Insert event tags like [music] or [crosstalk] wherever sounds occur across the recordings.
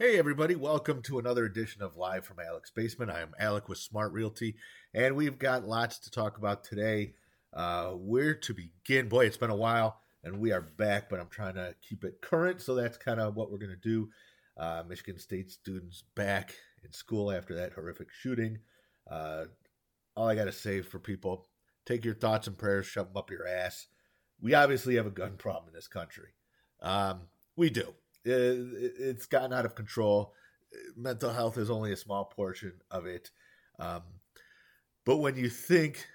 Hey, everybody, welcome to another edition of Live from Alec's Basement. I am Alec with Smart Realty, and we've got lots to talk about today. Uh, where to begin? Boy, it's been a while, and we are back, but I'm trying to keep it current, so that's kind of what we're going to do. Uh, Michigan State students back in school after that horrific shooting. Uh, all I got to say for people take your thoughts and prayers, shove them up your ass. We obviously have a gun problem in this country. Um, we do it's gotten out of control. Mental health is only a small portion of it. Um, but when you think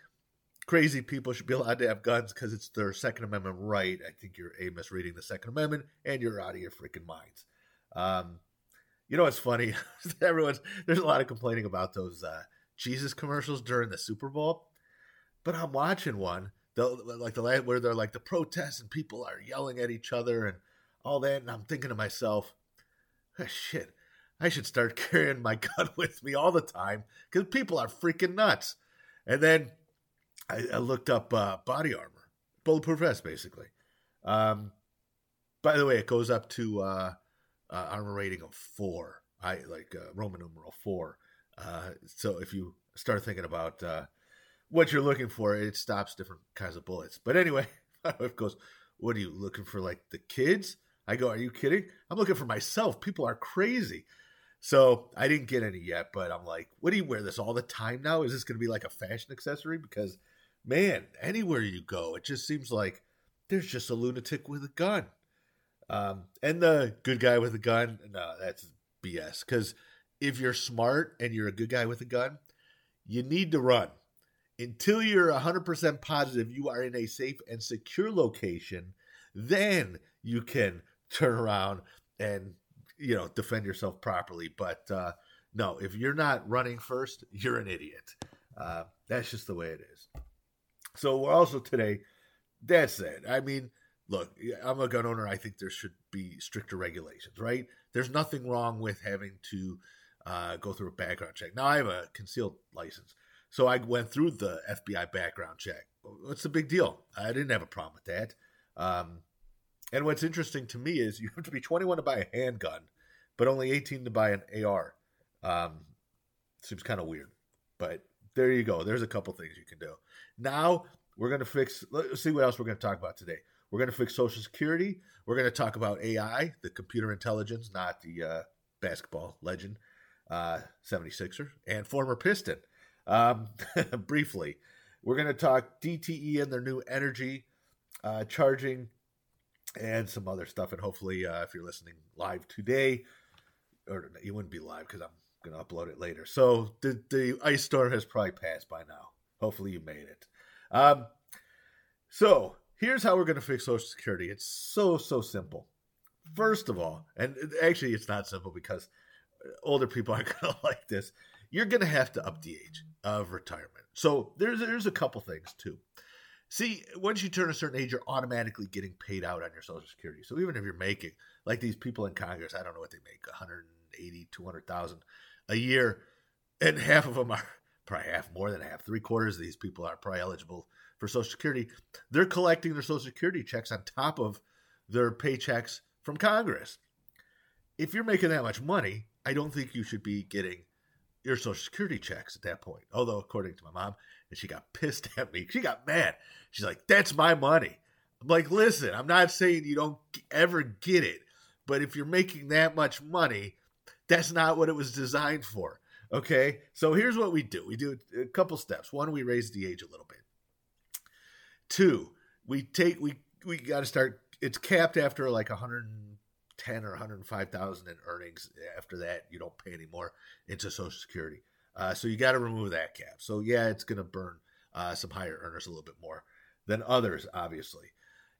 crazy people should be allowed to have guns because it's their Second Amendment right, I think you're a misreading the Second Amendment and you're out of your freaking minds. Um, you know what's funny? [laughs] Everyone's there's a lot of complaining about those uh, Jesus commercials during the Super Bowl, but I'm watching one the, like the where they're like the protests and people are yelling at each other and all that, and I'm thinking to myself, oh, shit, I should start [laughs] carrying my gun [laughs] with me all the time because people are freaking nuts. And then I, I looked up uh, body armor, bulletproof vest, basically. Um, by the way, it goes up to uh, uh, armor rating of four. I like uh, Roman numeral four. Uh, so if you start thinking about uh, what you're looking for, it stops different kinds of bullets. But anyway, [laughs] it goes. What are you looking for? Like the kids? I go, Are you kidding? I'm looking for myself. People are crazy. So I didn't get any yet, but I'm like, What do you wear this all the time now? Is this going to be like a fashion accessory? Because, man, anywhere you go, it just seems like there's just a lunatic with a gun. Um, and the good guy with a gun, no, that's BS. Because if you're smart and you're a good guy with a gun, you need to run until you're 100% positive you are in a safe and secure location. Then you can turn around and you know defend yourself properly. But uh, no, if you're not running first, you're an idiot. Uh, that's just the way it is. So we're also today. That's it. I mean, look, I'm a gun owner. I think there should be stricter regulations, right? There's nothing wrong with having to uh, go through a background check. Now I have a concealed license, so I went through the FBI background check. What's the big deal? I didn't have a problem with that. Um, and what's interesting to me is you have to be 21 to buy a handgun, but only 18 to buy an AR. Um, seems kind of weird, but there you go. There's a couple things you can do. Now we're going to fix, let's see what else we're going to talk about today. We're going to fix Social Security. We're going to talk about AI, the computer intelligence, not the uh, basketball legend, uh, 76er, and former Piston. Um, [laughs] briefly, we're going to talk DTE and their new energy uh, charging and some other stuff. And hopefully, uh, if you're listening live today, or you wouldn't be live because I'm going to upload it later. So the the ice storm has probably passed by now. Hopefully, you made it. Um, so here's how we're going to fix Social Security. It's so so simple. First of all, and actually, it's not simple because older people [laughs] aren't going to like this. You're going to have to up the age of retirement. So there's there's a couple things too. See, once you turn a certain age, you're automatically getting paid out on your Social Security. So even if you're making, like these people in Congress, I don't know what they make, 180, 200,000 a year, and half of them are [laughs] probably half, more than half, three quarters of these people are probably eligible for Social Security. They're collecting their Social Security checks on top of their paychecks from Congress. If you're making that much money, I don't think you should be getting your Social Security checks at that point. Although, according to my mom, and she got pissed at me. She got mad. She's like, "That's my money." I'm like, "Listen, I'm not saying you don't ever get it, but if you're making that much money, that's not what it was designed for." Okay, so here's what we do: we do a couple steps. One, we raise the age a little bit. Two, we take we we got to start. It's capped after like 110 or 105,000 in earnings. After that, you don't pay anymore into Social Security. Uh, so you got to remove that cap. So yeah, it's going to burn uh, some higher earners a little bit more than others, obviously.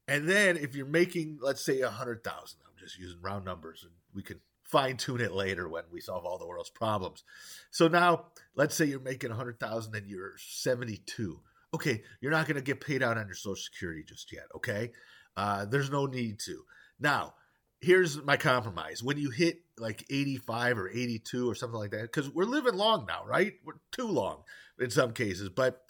And then if you're making, let's say, a hundred thousand, I'm just using round numbers, and we can fine tune it later when we solve all the world's problems. So now, let's say you're making a hundred thousand and you're 72. Okay, you're not going to get paid out on your Social Security just yet. Okay, uh, there's no need to. Now, here's my compromise. When you hit like 85 or 82 or something like that, because we're living long now, right? We're too long in some cases, but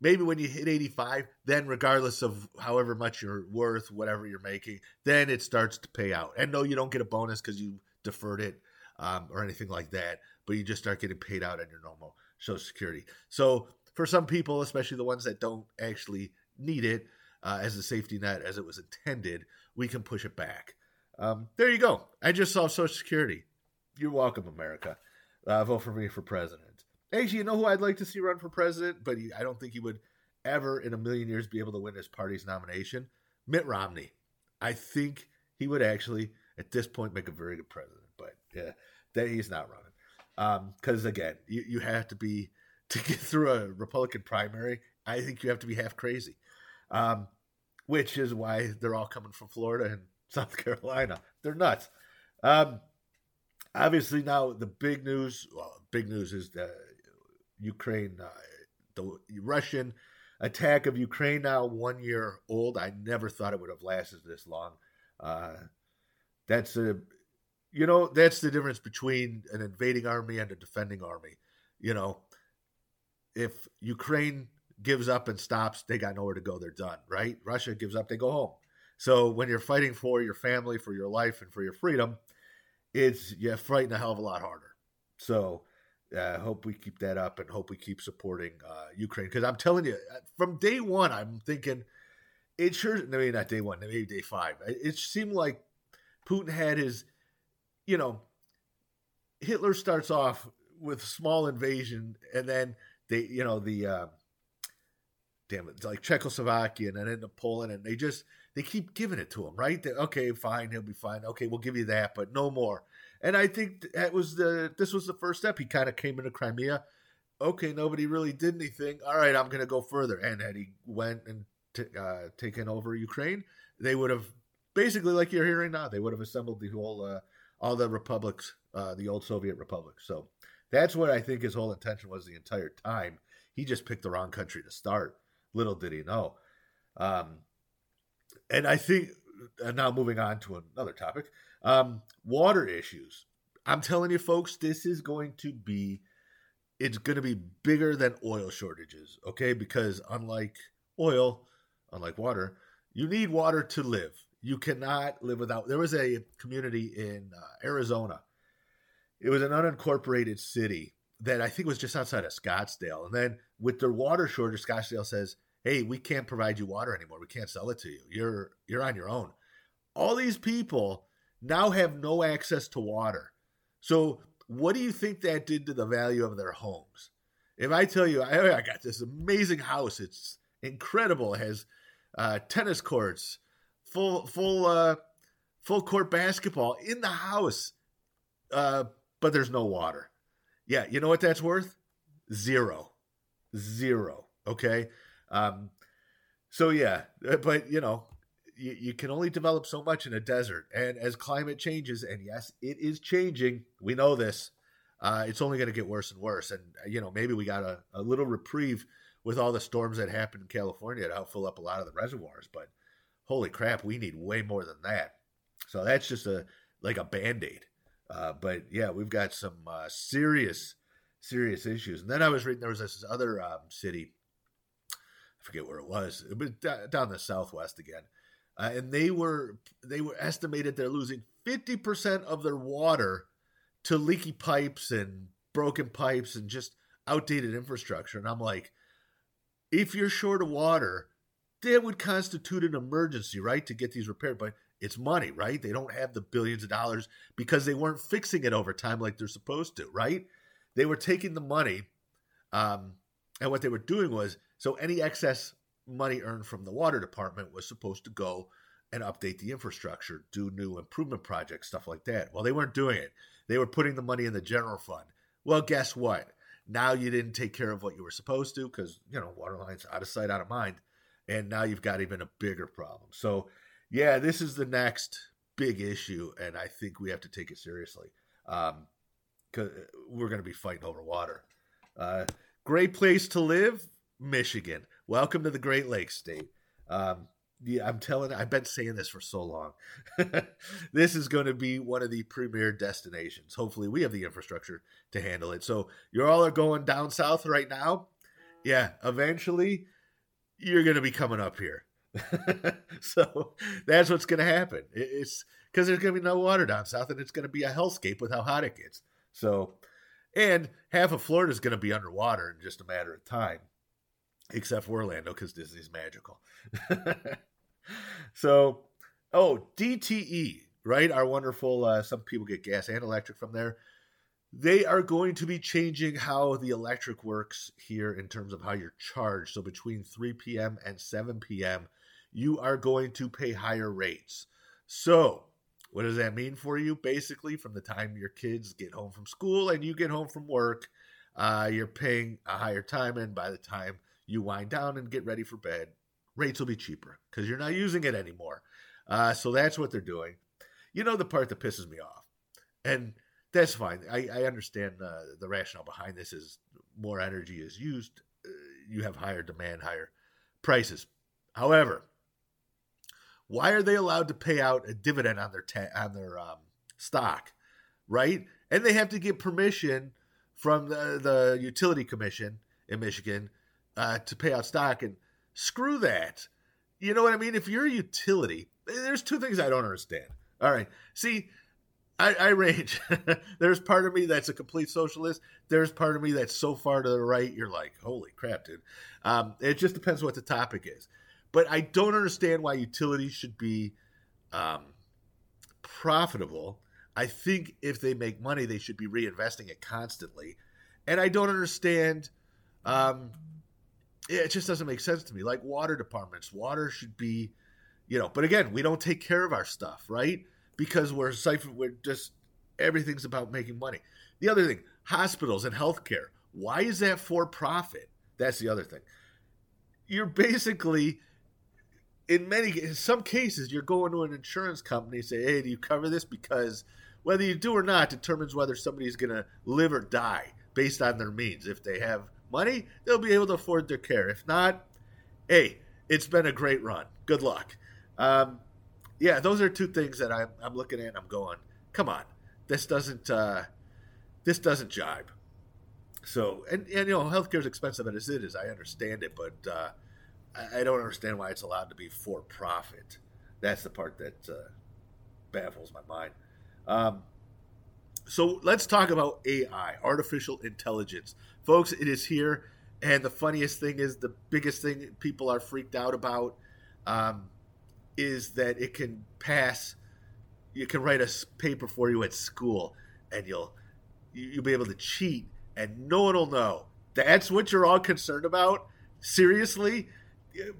maybe when you hit 85, then regardless of however much you're worth, whatever you're making, then it starts to pay out. And no, you don't get a bonus because you deferred it. um, or anything like that, but you just start getting paid out on your normal Social Security. So for some people, especially the ones that don't actually need it uh, as a safety net as it was intended, we can push it back. Um, there you go. I just saw Social Security. You're welcome, America. Uh, vote for me for president. Actually, you know who I'd like to see run for president, but he, I don't think he would ever in a million years be able to win his party's nomination? Mitt Romney. I think he would actually, at this point, make a very good president. But yeah, that he's not running. Because um, again, you, you have to be [laughs] to get through a Republican primary. I think you have to be half crazy, um, which is why they're all coming from Florida and South Carolina. They're nuts. Um, obviously, now the big news. Well, big news is the Ukraine, uh, the Russian attack of Ukraine now one year old. I never thought it would have lasted this long. Uh, that's a, you know, that's the difference between an invading army and a defending army. You know, if Ukraine gives up and stops, they got nowhere to go. They're done, right? Russia gives up, they go home. So when you're fighting for your family, for your life, and for your freedom, it's you're fighting a hell of a lot harder. So I uh, hope we keep that up and hope we keep supporting uh, Ukraine. Because I'm telling you, uh, from day one, I'm thinking it sure, maybe not day one, maybe day five. It seemed like Putin had his, you know, Hitler starts off with small invasion and then they, you know, the, uh, damn it, like Czechoslovakia and then into Poland, and they just, they keep giving it to him, right? They, okay, fine, he'll be fine. Okay, we'll give you that, but no more. And I think that was the this was the first step. He kind of came into Crimea. Okay, nobody really did anything. All right, I'm going to go further. And had he went and t- uh, taken over Ukraine, they would have basically, like you're hearing now, they would have assembled the whole uh, all the republics, uh, the old Soviet republics. So that's what I think his whole intention was the entire time. He just picked the wrong country to start. Little did he know. Um, and I think uh, now moving on to another topic. Um, water issues. I'm telling you, folks, this is going to be, it's going to be bigger than oil shortages, okay? Because unlike oil, unlike water, you need water to live. You cannot live without. There was a community in uh, Arizona. It was an unincorporated city that I think was just outside of Scottsdale. And then with their water shortage, Scottsdale says, "Hey, we can't provide you water anymore. We can't sell it to you. You're you're on your own." All these people now have no access to water. So, what do you think that did to the value of their homes? If I tell you, I, I got this amazing house, it's incredible. It has uh, tennis courts, full full uh, full court basketball in the house, uh, but there's no water. Yeah, you know what that's worth? Zero, zero. Okay. Um, so yeah, but you know, you, you can only develop so much in a desert. And as climate changes, and yes, it is changing, we know this, uh, it's only going to get worse and worse. And, uh, you know, maybe we got a, a little reprieve with all the storms that happened in California to help fill up a lot of the reservoirs. But holy crap, we need way more than that. So that's just a like a band aid. Uh, but yeah, we've got some uh, serious, serious issues. And then I was reading there was this other um, city, forget where it was, but down the southwest again, uh, and they were they were estimated they're losing 50% of their water to leaky pipes and broken pipes and just outdated infrastructure. And i'm like if you're short of water that would constitute an emergency right to get these repaired but it's money right? They don't have the billions of dollars because they weren't fixing it over time like they're supposed to right? They were taking the money um, and what they were doing was so any excess money earned from the water department was supposed to go and update the infrastructure, do new improvement projects, stuff like that. Well, they weren't doing it. They were putting the money in the general fund. Well, guess what? Now you didn't take care of what you were supposed to because, you know, water lines out of sight, out of mind. And now you've got even a bigger problem. So, yeah, this is the next big issue. And I think we have to take it seriously because um, we're going to be fighting over water. Uh, great place to live, Michigan. Welcome to the Great Lakes state. Um, yeah, I'm telling. I've been saying this for so long. [laughs] this is going to be one of the premier destinations. Hopefully, we have the infrastructure to handle it. So you all are going down south right now. Yeah, eventually, you're going to be coming up here. [laughs] so that's what's going to happen. It's because there's going to be no water down south, and it's going to be a hellscape with how hot it gets. So, and half of Florida is going to be underwater in just a matter of time, except for Orlando because Disney's magical. [laughs] so, oh, DTE, right? Our wonderful. Uh, some people get gas and electric from there they are going to be changing how the electric works here in terms of how you're charged. So between 3 p.m. and 7 p.m., you are going to pay higher rates. So, what does that mean for you? Basically, from the time your kids get home from school and you get home from work, uh, you're paying a higher time, and by the time you wind down and get ready for bed, rates will be cheaper because you're not using it anymore. Uh, so that's what they're doing. You know the part that pisses me off, and that's fine. I, I understand uh, the rationale behind this is more energy is used, uh, you have higher demand, higher prices. However, why are they allowed to pay out a dividend on their ta- on their um, stock, right? And they have to get permission from the, the utility commission in Michigan uh, to pay out stock. And screw that. You know what I mean? If you're a utility, there's two things I don't understand. All right, see I, I range. [laughs] There's part of me that's a complete socialist. There's part of me that's so far to the right, you're like, holy crap, dude. Um, it just depends what the topic is. But I don't understand why utilities should be um, profitable. I think if they make money, they should be reinvesting it constantly. And I don't understand. Um, it just doesn't make sense to me. Like water departments, water should be, you know. But again, we don't take care of our stuff, right? because we're siphon we're just everything's about making money. The other thing, hospitals and healthcare. Why is that for profit? That's the other thing. You're basically in many in some cases you're going to an insurance company say, "Hey, do you cover this?" Because whether you do or not determines whether somebody's going to live or die based on their means. If they have money, they'll be able to afford their care. If not, hey, it's been a great run. Good luck. Um, yeah, those are two things that I'm, I'm looking at. I'm going, come on, this doesn't uh, this doesn't jibe. So, and, and you know, healthcare is expensive as it is. I understand it, but uh, I, I, don't understand why it's allowed to be for profit. That's the part that uh, baffles my mind. Um, so let's talk about AI, artificial intelligence, folks. It is here, and the funniest thing is the biggest thing people are freaked out about. Um, is that it can pass. You can write a paper for you at school, and you'll you'll be able to cheat, and no one will know. That's what you're all concerned about. Seriously,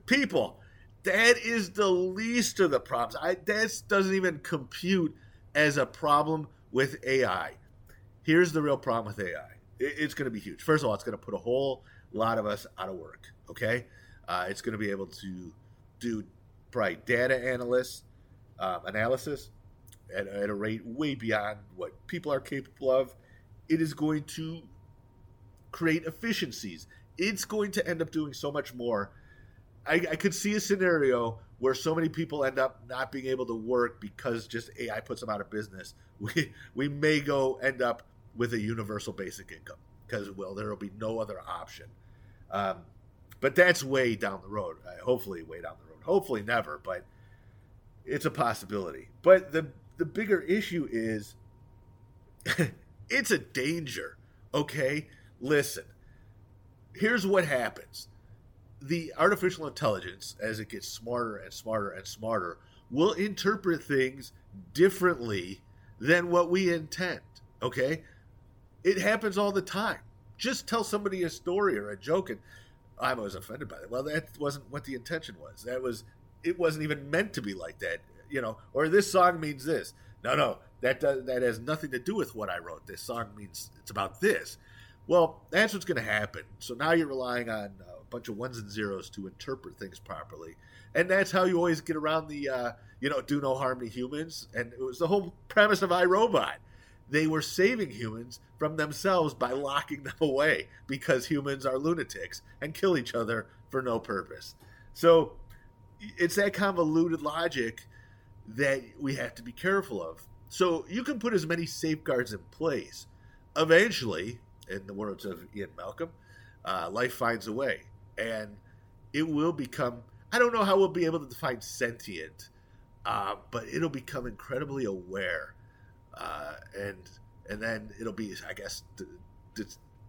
people, that is the least of the problems. I that doesn't even compute as a problem with AI. Here's the real problem with AI. It's going to be huge. First of all, it's going to put a whole lot of us out of work. Okay, uh, it's going to be able to do probably data analysts, um, analysis at, at a rate way beyond what people are capable of. It is going to create efficiencies. It's going to end up doing so much more. I, I, could see a scenario where so many people end up not being able to work because just AI puts them out of business. [laughs] We we may go end up with a universal basic income because well there will be no other option. Um, but that's way down the road. Uh, hopefully, way down the road. Hopefully never, but it's a possibility. But the the bigger issue is [laughs] it's a danger. Okay? Listen. Here's what happens. The artificial intelligence as it gets smarter and smarter and smarter will interpret things differently than what we intend. Okay? It happens all the time. Just tell somebody a story or a joke and I was offended by that. Well, that wasn't what the intention was. That was it wasn't even meant to be like that, you know. Or this song means this. No, no, that does, that has nothing to do with what I wrote. This song means it's about this. Well, that's what's going to happen. So now you're relying on a bunch of ones and zeros to interpret things properly, and that's how you always get around the, uh, you know, do no harm to humans. And it was the whole premise of I, Robot they were saving humans from themselves by locking them away because humans are lunatics and kill each other for no purpose. So it's that convoluted logic that we have to be careful of. So you can put as many safeguards in place. Eventually, in the words of Ian Malcolm, uh, life finds a way, and it will become. I don't know how we'll be able to define sentient, uh, but it'll become incredibly aware, uh, and and then it'll be, I guess,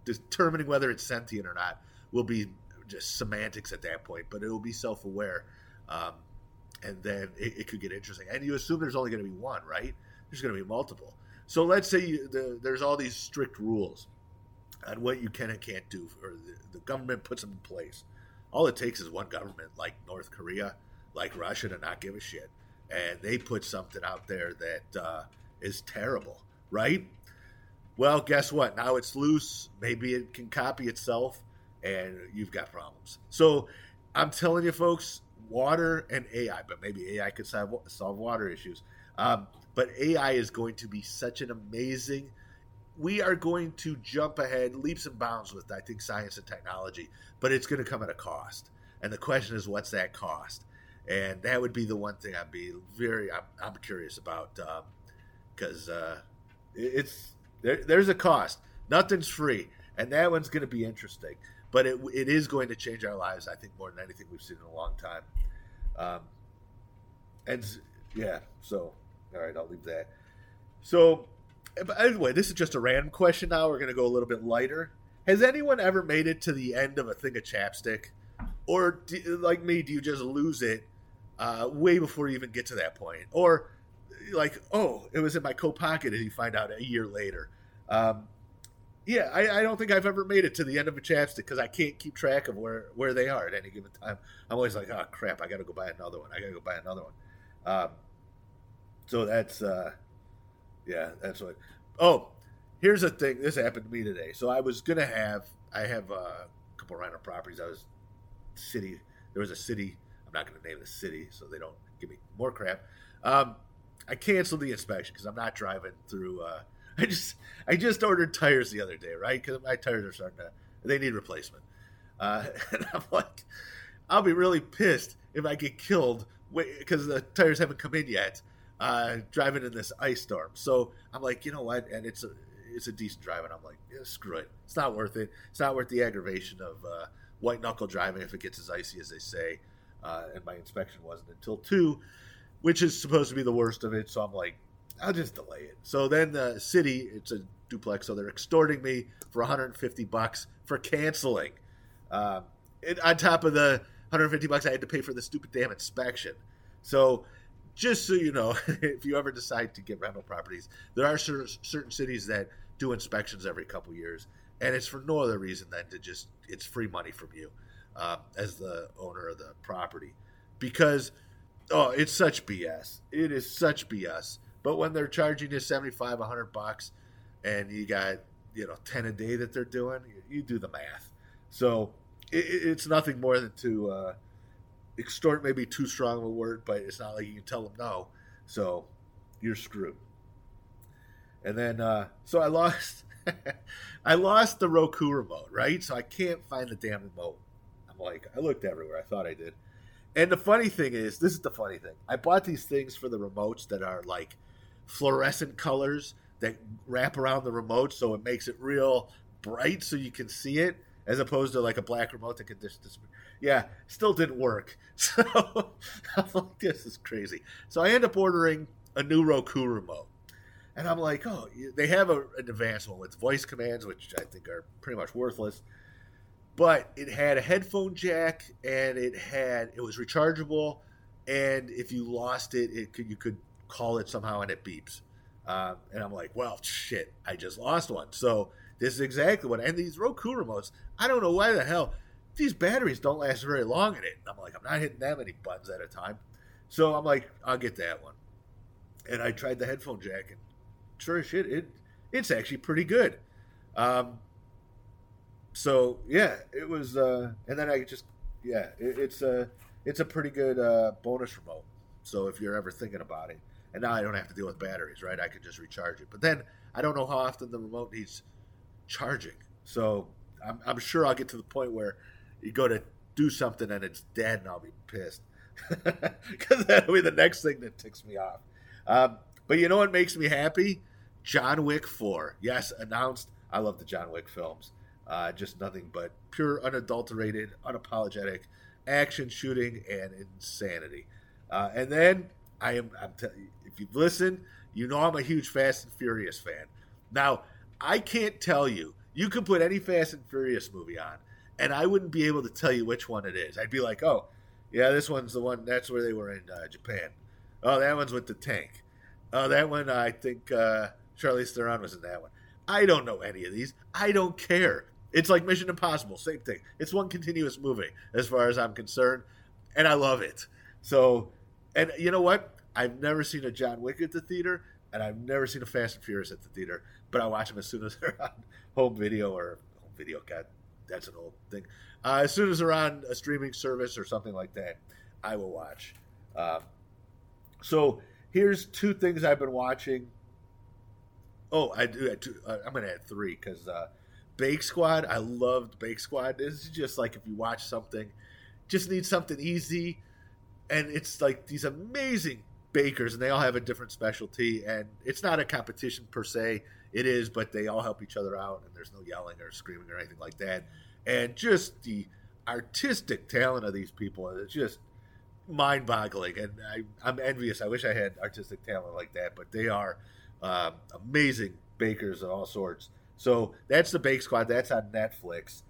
determining whether it's sentient or not will be just semantics at that point. But it'll be self-aware, um, and then it, it, could get interesting. And you assume there's only going to be one, right? There's going to be multiple. So let's say you, the, there's all these strict rules on what you can and can't do, or the, the government puts them in place. All it takes is one government, like North Korea, like Russia, to not give a shit, and they put something out there that uh, is terrible, right? Well, guess what? Now it's loose. Maybe it can copy itself, and you've got problems. So I'm telling you, folks, water and AI, but maybe AI could solve, solve water issues. Um, but AI is going to be such an amazing. We are going to jump ahead leaps and bounds with, I think, science and technology, but it's going to come at a cost. And the question is, what's that cost? And that would be the one thing I'd be very, I'm, I'm curious about, because uh, it's there, there's a cost. Nothing's free, and that one's going to be interesting. But it, it is going to change our lives, I think, more than anything we've seen in a long time. Um, and yeah, so all right, I'll leave that. So, anyway, this is just a random question. Now we're going to go a little bit lighter. Has anyone ever made it to the end of a thing of chapstick, or do, like me, do you just lose it uh, way before you even get to that point, or like, oh, it was in my coat pocket, and you find out a year later? Um, yeah, I, I, don't think I've ever made it to the end of a chapstick because I can't keep track of where, where they are at any given time. I'm always like, oh crap, I got to go buy another one. I got to go buy another one. Um, so that's uh, yeah, that's what. Oh, here's the thing. This happened to me today. So I was gonna have I have a couple rental properties. I was city. There was a city. I'm not gonna name the city so they don't give me more crap. Um, I canceled the inspection because I'm not driving through. Uh, [laughs] I just I just ordered tires the other day, right? Because my tires are starting to they need replacement, uh, [laughs] and I'm like, I'll be really pissed if I get killed because the tires haven't come in yet, uh, driving in this ice storm. So I'm like, you know what? And it's a it's a decent drive, and I'm like, yeah, screw it. It's not worth it. It's not worth the aggravation of uh, white knuckle driving if it gets as icy as they say. Uh, and my inspection wasn't until two, which is supposed to be the worst of it. So I'm like, I'll just delay it. So then the city, it's a duplex, so they're extorting me for 150 bucks for canceling. Um, it, on top of the 150 bucks I had to pay for the stupid damn inspection. So just so you know, [laughs] if you ever decide to get rental properties, there are certain cities that do inspections every couple years, and it's for no other reason than to just it's free money from you um, as the owner of the property, because oh, it's such BS. It is such BS. But when they're charging you 75, 100 bucks, and you got you know 10 a day that they're doing, you, you do the math. So it, it's nothing more than to uh, extort maybe too strong of a word, but it's not like you can tell them no. So you're screwed. And then uh, so I lost [laughs] I lost the Roku remote, right? So I can't find the damn remote. I'm like, I looked everywhere. I thought I did. And the funny thing is, this is the funny thing. I bought these things for the remotes that are like fluorescent colors that wrap around the remote so it makes it real bright so you can see it as opposed to like a black remote that could just disappear. Yeah, still didn't work. [laughs] So I'm like, this is crazy. So I end up ordering a new Roku remote. And I'm like, oh, they have a, an advanced one with voice commands, which I think are pretty much worthless. But it had a headphone jack, and it had it was rechargeable, and if you lost it, it could you could call it somehow, and it beeps. Um, and I'm like, well, shit, I just lost one. So this is exactly what. And these Roku remotes, I don't know why the hell these batteries don't last very long in it. I'm like, I'm not hitting that many buttons at a time. So I'm like, I'll get that one. And I tried the headphone jack, and sure as shit, it it's actually pretty good. Um, so yeah, it was. Uh, and then I just yeah, it, it's a it's a pretty good uh, bonus remote. So if you're ever thinking about it, and now I don't have to deal with batteries, right? I can just recharge it. But then I don't know how often the remote needs charging. So I'm, I'm sure I'll get to the point where you go to do something and it's dead, and I'll be pissed [laughs] because that'll be the next thing that ticks me off. Um, but you know what makes me happy? John Wick Four. Yes, announced. I love the John Wick films. Uh, just nothing but pure, unadulterated, unapologetic, action, shooting, and insanity. Uh, and then I am. I'm t- if you've listened, you know I'm a huge Fast and Furious fan. Now I can't tell you. You could put any Fast and Furious movie on, and I wouldn't be able to tell you which one it is. I'd be like, oh, yeah, this one's the one. That's where they were in uh, Japan. Oh, that one's with the tank. Oh, that one. I think uh, Charlize Theron was in that one. I don't know any of these. I don't care. It's like Mission Impossible, same thing. It's one continuous movie as far as I'm concerned, and I love it. So, and you know what? I've never seen a John Wick at the theater, and I've never seen a Fast and Furious at the theater, but I watch them as soon as [laughs] they're on home video or home video. God, that's an old thing. Uh, as soon as they're on a streaming service or something like that, I will watch. Um, so here's two things I've been watching. Oh, I do. I uh, I'm going to add three because uh, Bake Squad. I loved Bake Squad. This is just like if you watch something, just need something easy, and it's like these amazing bakers, and they all have a different specialty, and it's not a competition per se. It is, but they all help each other out, and there's no yelling or screaming or anything like that. And just the artistic talent of these people is just mind-boggling, and I, am envious. I wish I had artistic talent like that, but they are um, amazing bakers of all sorts. So that's the Bake Squad. That's on Netflix.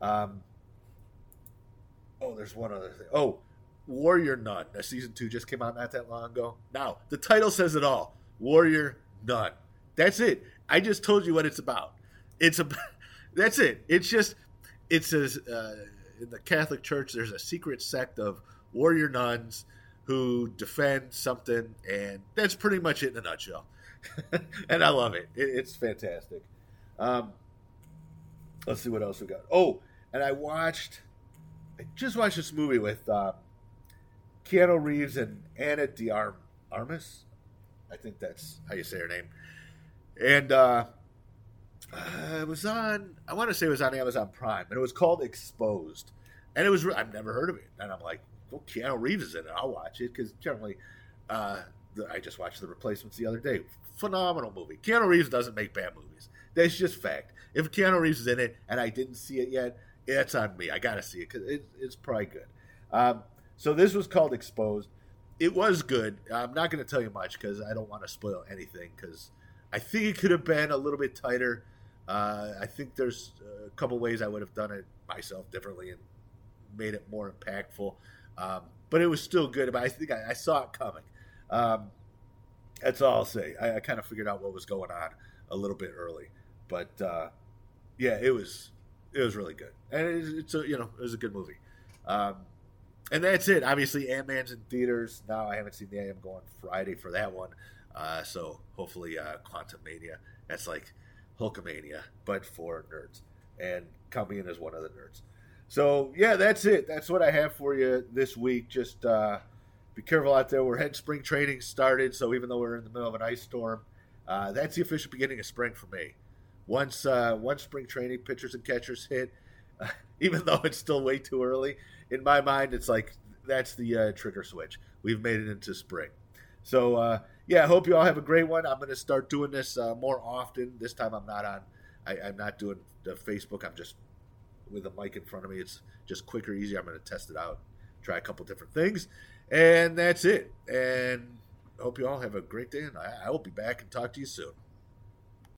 Um, oh, there's one other thing. Oh, Warrior Nun. That season two just came out not that long ago. Now the title says it all. Warrior Nun. That's it. I just told you what it's about. It's a. [laughs] That's it. It's just. It says uh, in the Catholic Church there's a secret sect of warrior nuns who defend something, and that's pretty much it in a nutshell. [laughs] and I love it. it it's fantastic. Um, let's see what else we got. Oh, and I watched, I just watched this movie with uh, Keanu Reeves and Ana de Armas. I think that's how you say her name. And uh, uh, it was on, I want to say it was on Amazon Prime, and it was called Exposed. And it was, I've never heard of it. And I'm like, well, Keanu Reeves is in it. I'll watch it because generally, uh, I just watched The Replacements the other day. Phenomenal movie. Keanu Reeves doesn't make bad movies. That's just fact. If Keanu Reeves is in it and I didn't see it yet, it's on me. I got to see it because it, it's probably good. Um, so this was called Exposed. It was good. I'm not going to tell you much because I don't want to spoil anything because I think it could have been a little bit tighter. Uh, I think there's a couple ways I would have done it myself differently and made it more impactful. Um, but it was still good. But I think I, I saw it coming. Um, that's all I'll say. I, I kind of figured out what was going on a little bit early, but uh, yeah, it was it was really good, and it's, it's a you know it was a good movie. Um, and that's it. Obviously, Ant Man's in theaters now. I haven't seen the. I'm going Friday for that one. Uh, so hopefully, uh, Quantumania. That's like Hulkamania, but for nerds. And coming in as one of the nerds. So yeah, that's it. That's what I have for you this week. Just uh, be careful out there. We're heading spring training started, so even though we're in the middle of an ice storm, uh, that's the official beginning of spring for me. Once uh, once spring training pitchers and catchers hit, [laughs] even though it's still way too early, in my mind, it's like that's the uh, trigger switch. We've made it into spring. So uh, yeah, I hope you all have a great one. I'm going to start doing this uh, more often. This time I'm not on. I, I'm not doing the Facebook. I'm just with a mic in front of me. It's just quicker, easier. I'm going to test it out, try a couple different things, and that's it. And hope you all have a great day, and I, I will be back and talk to you soon.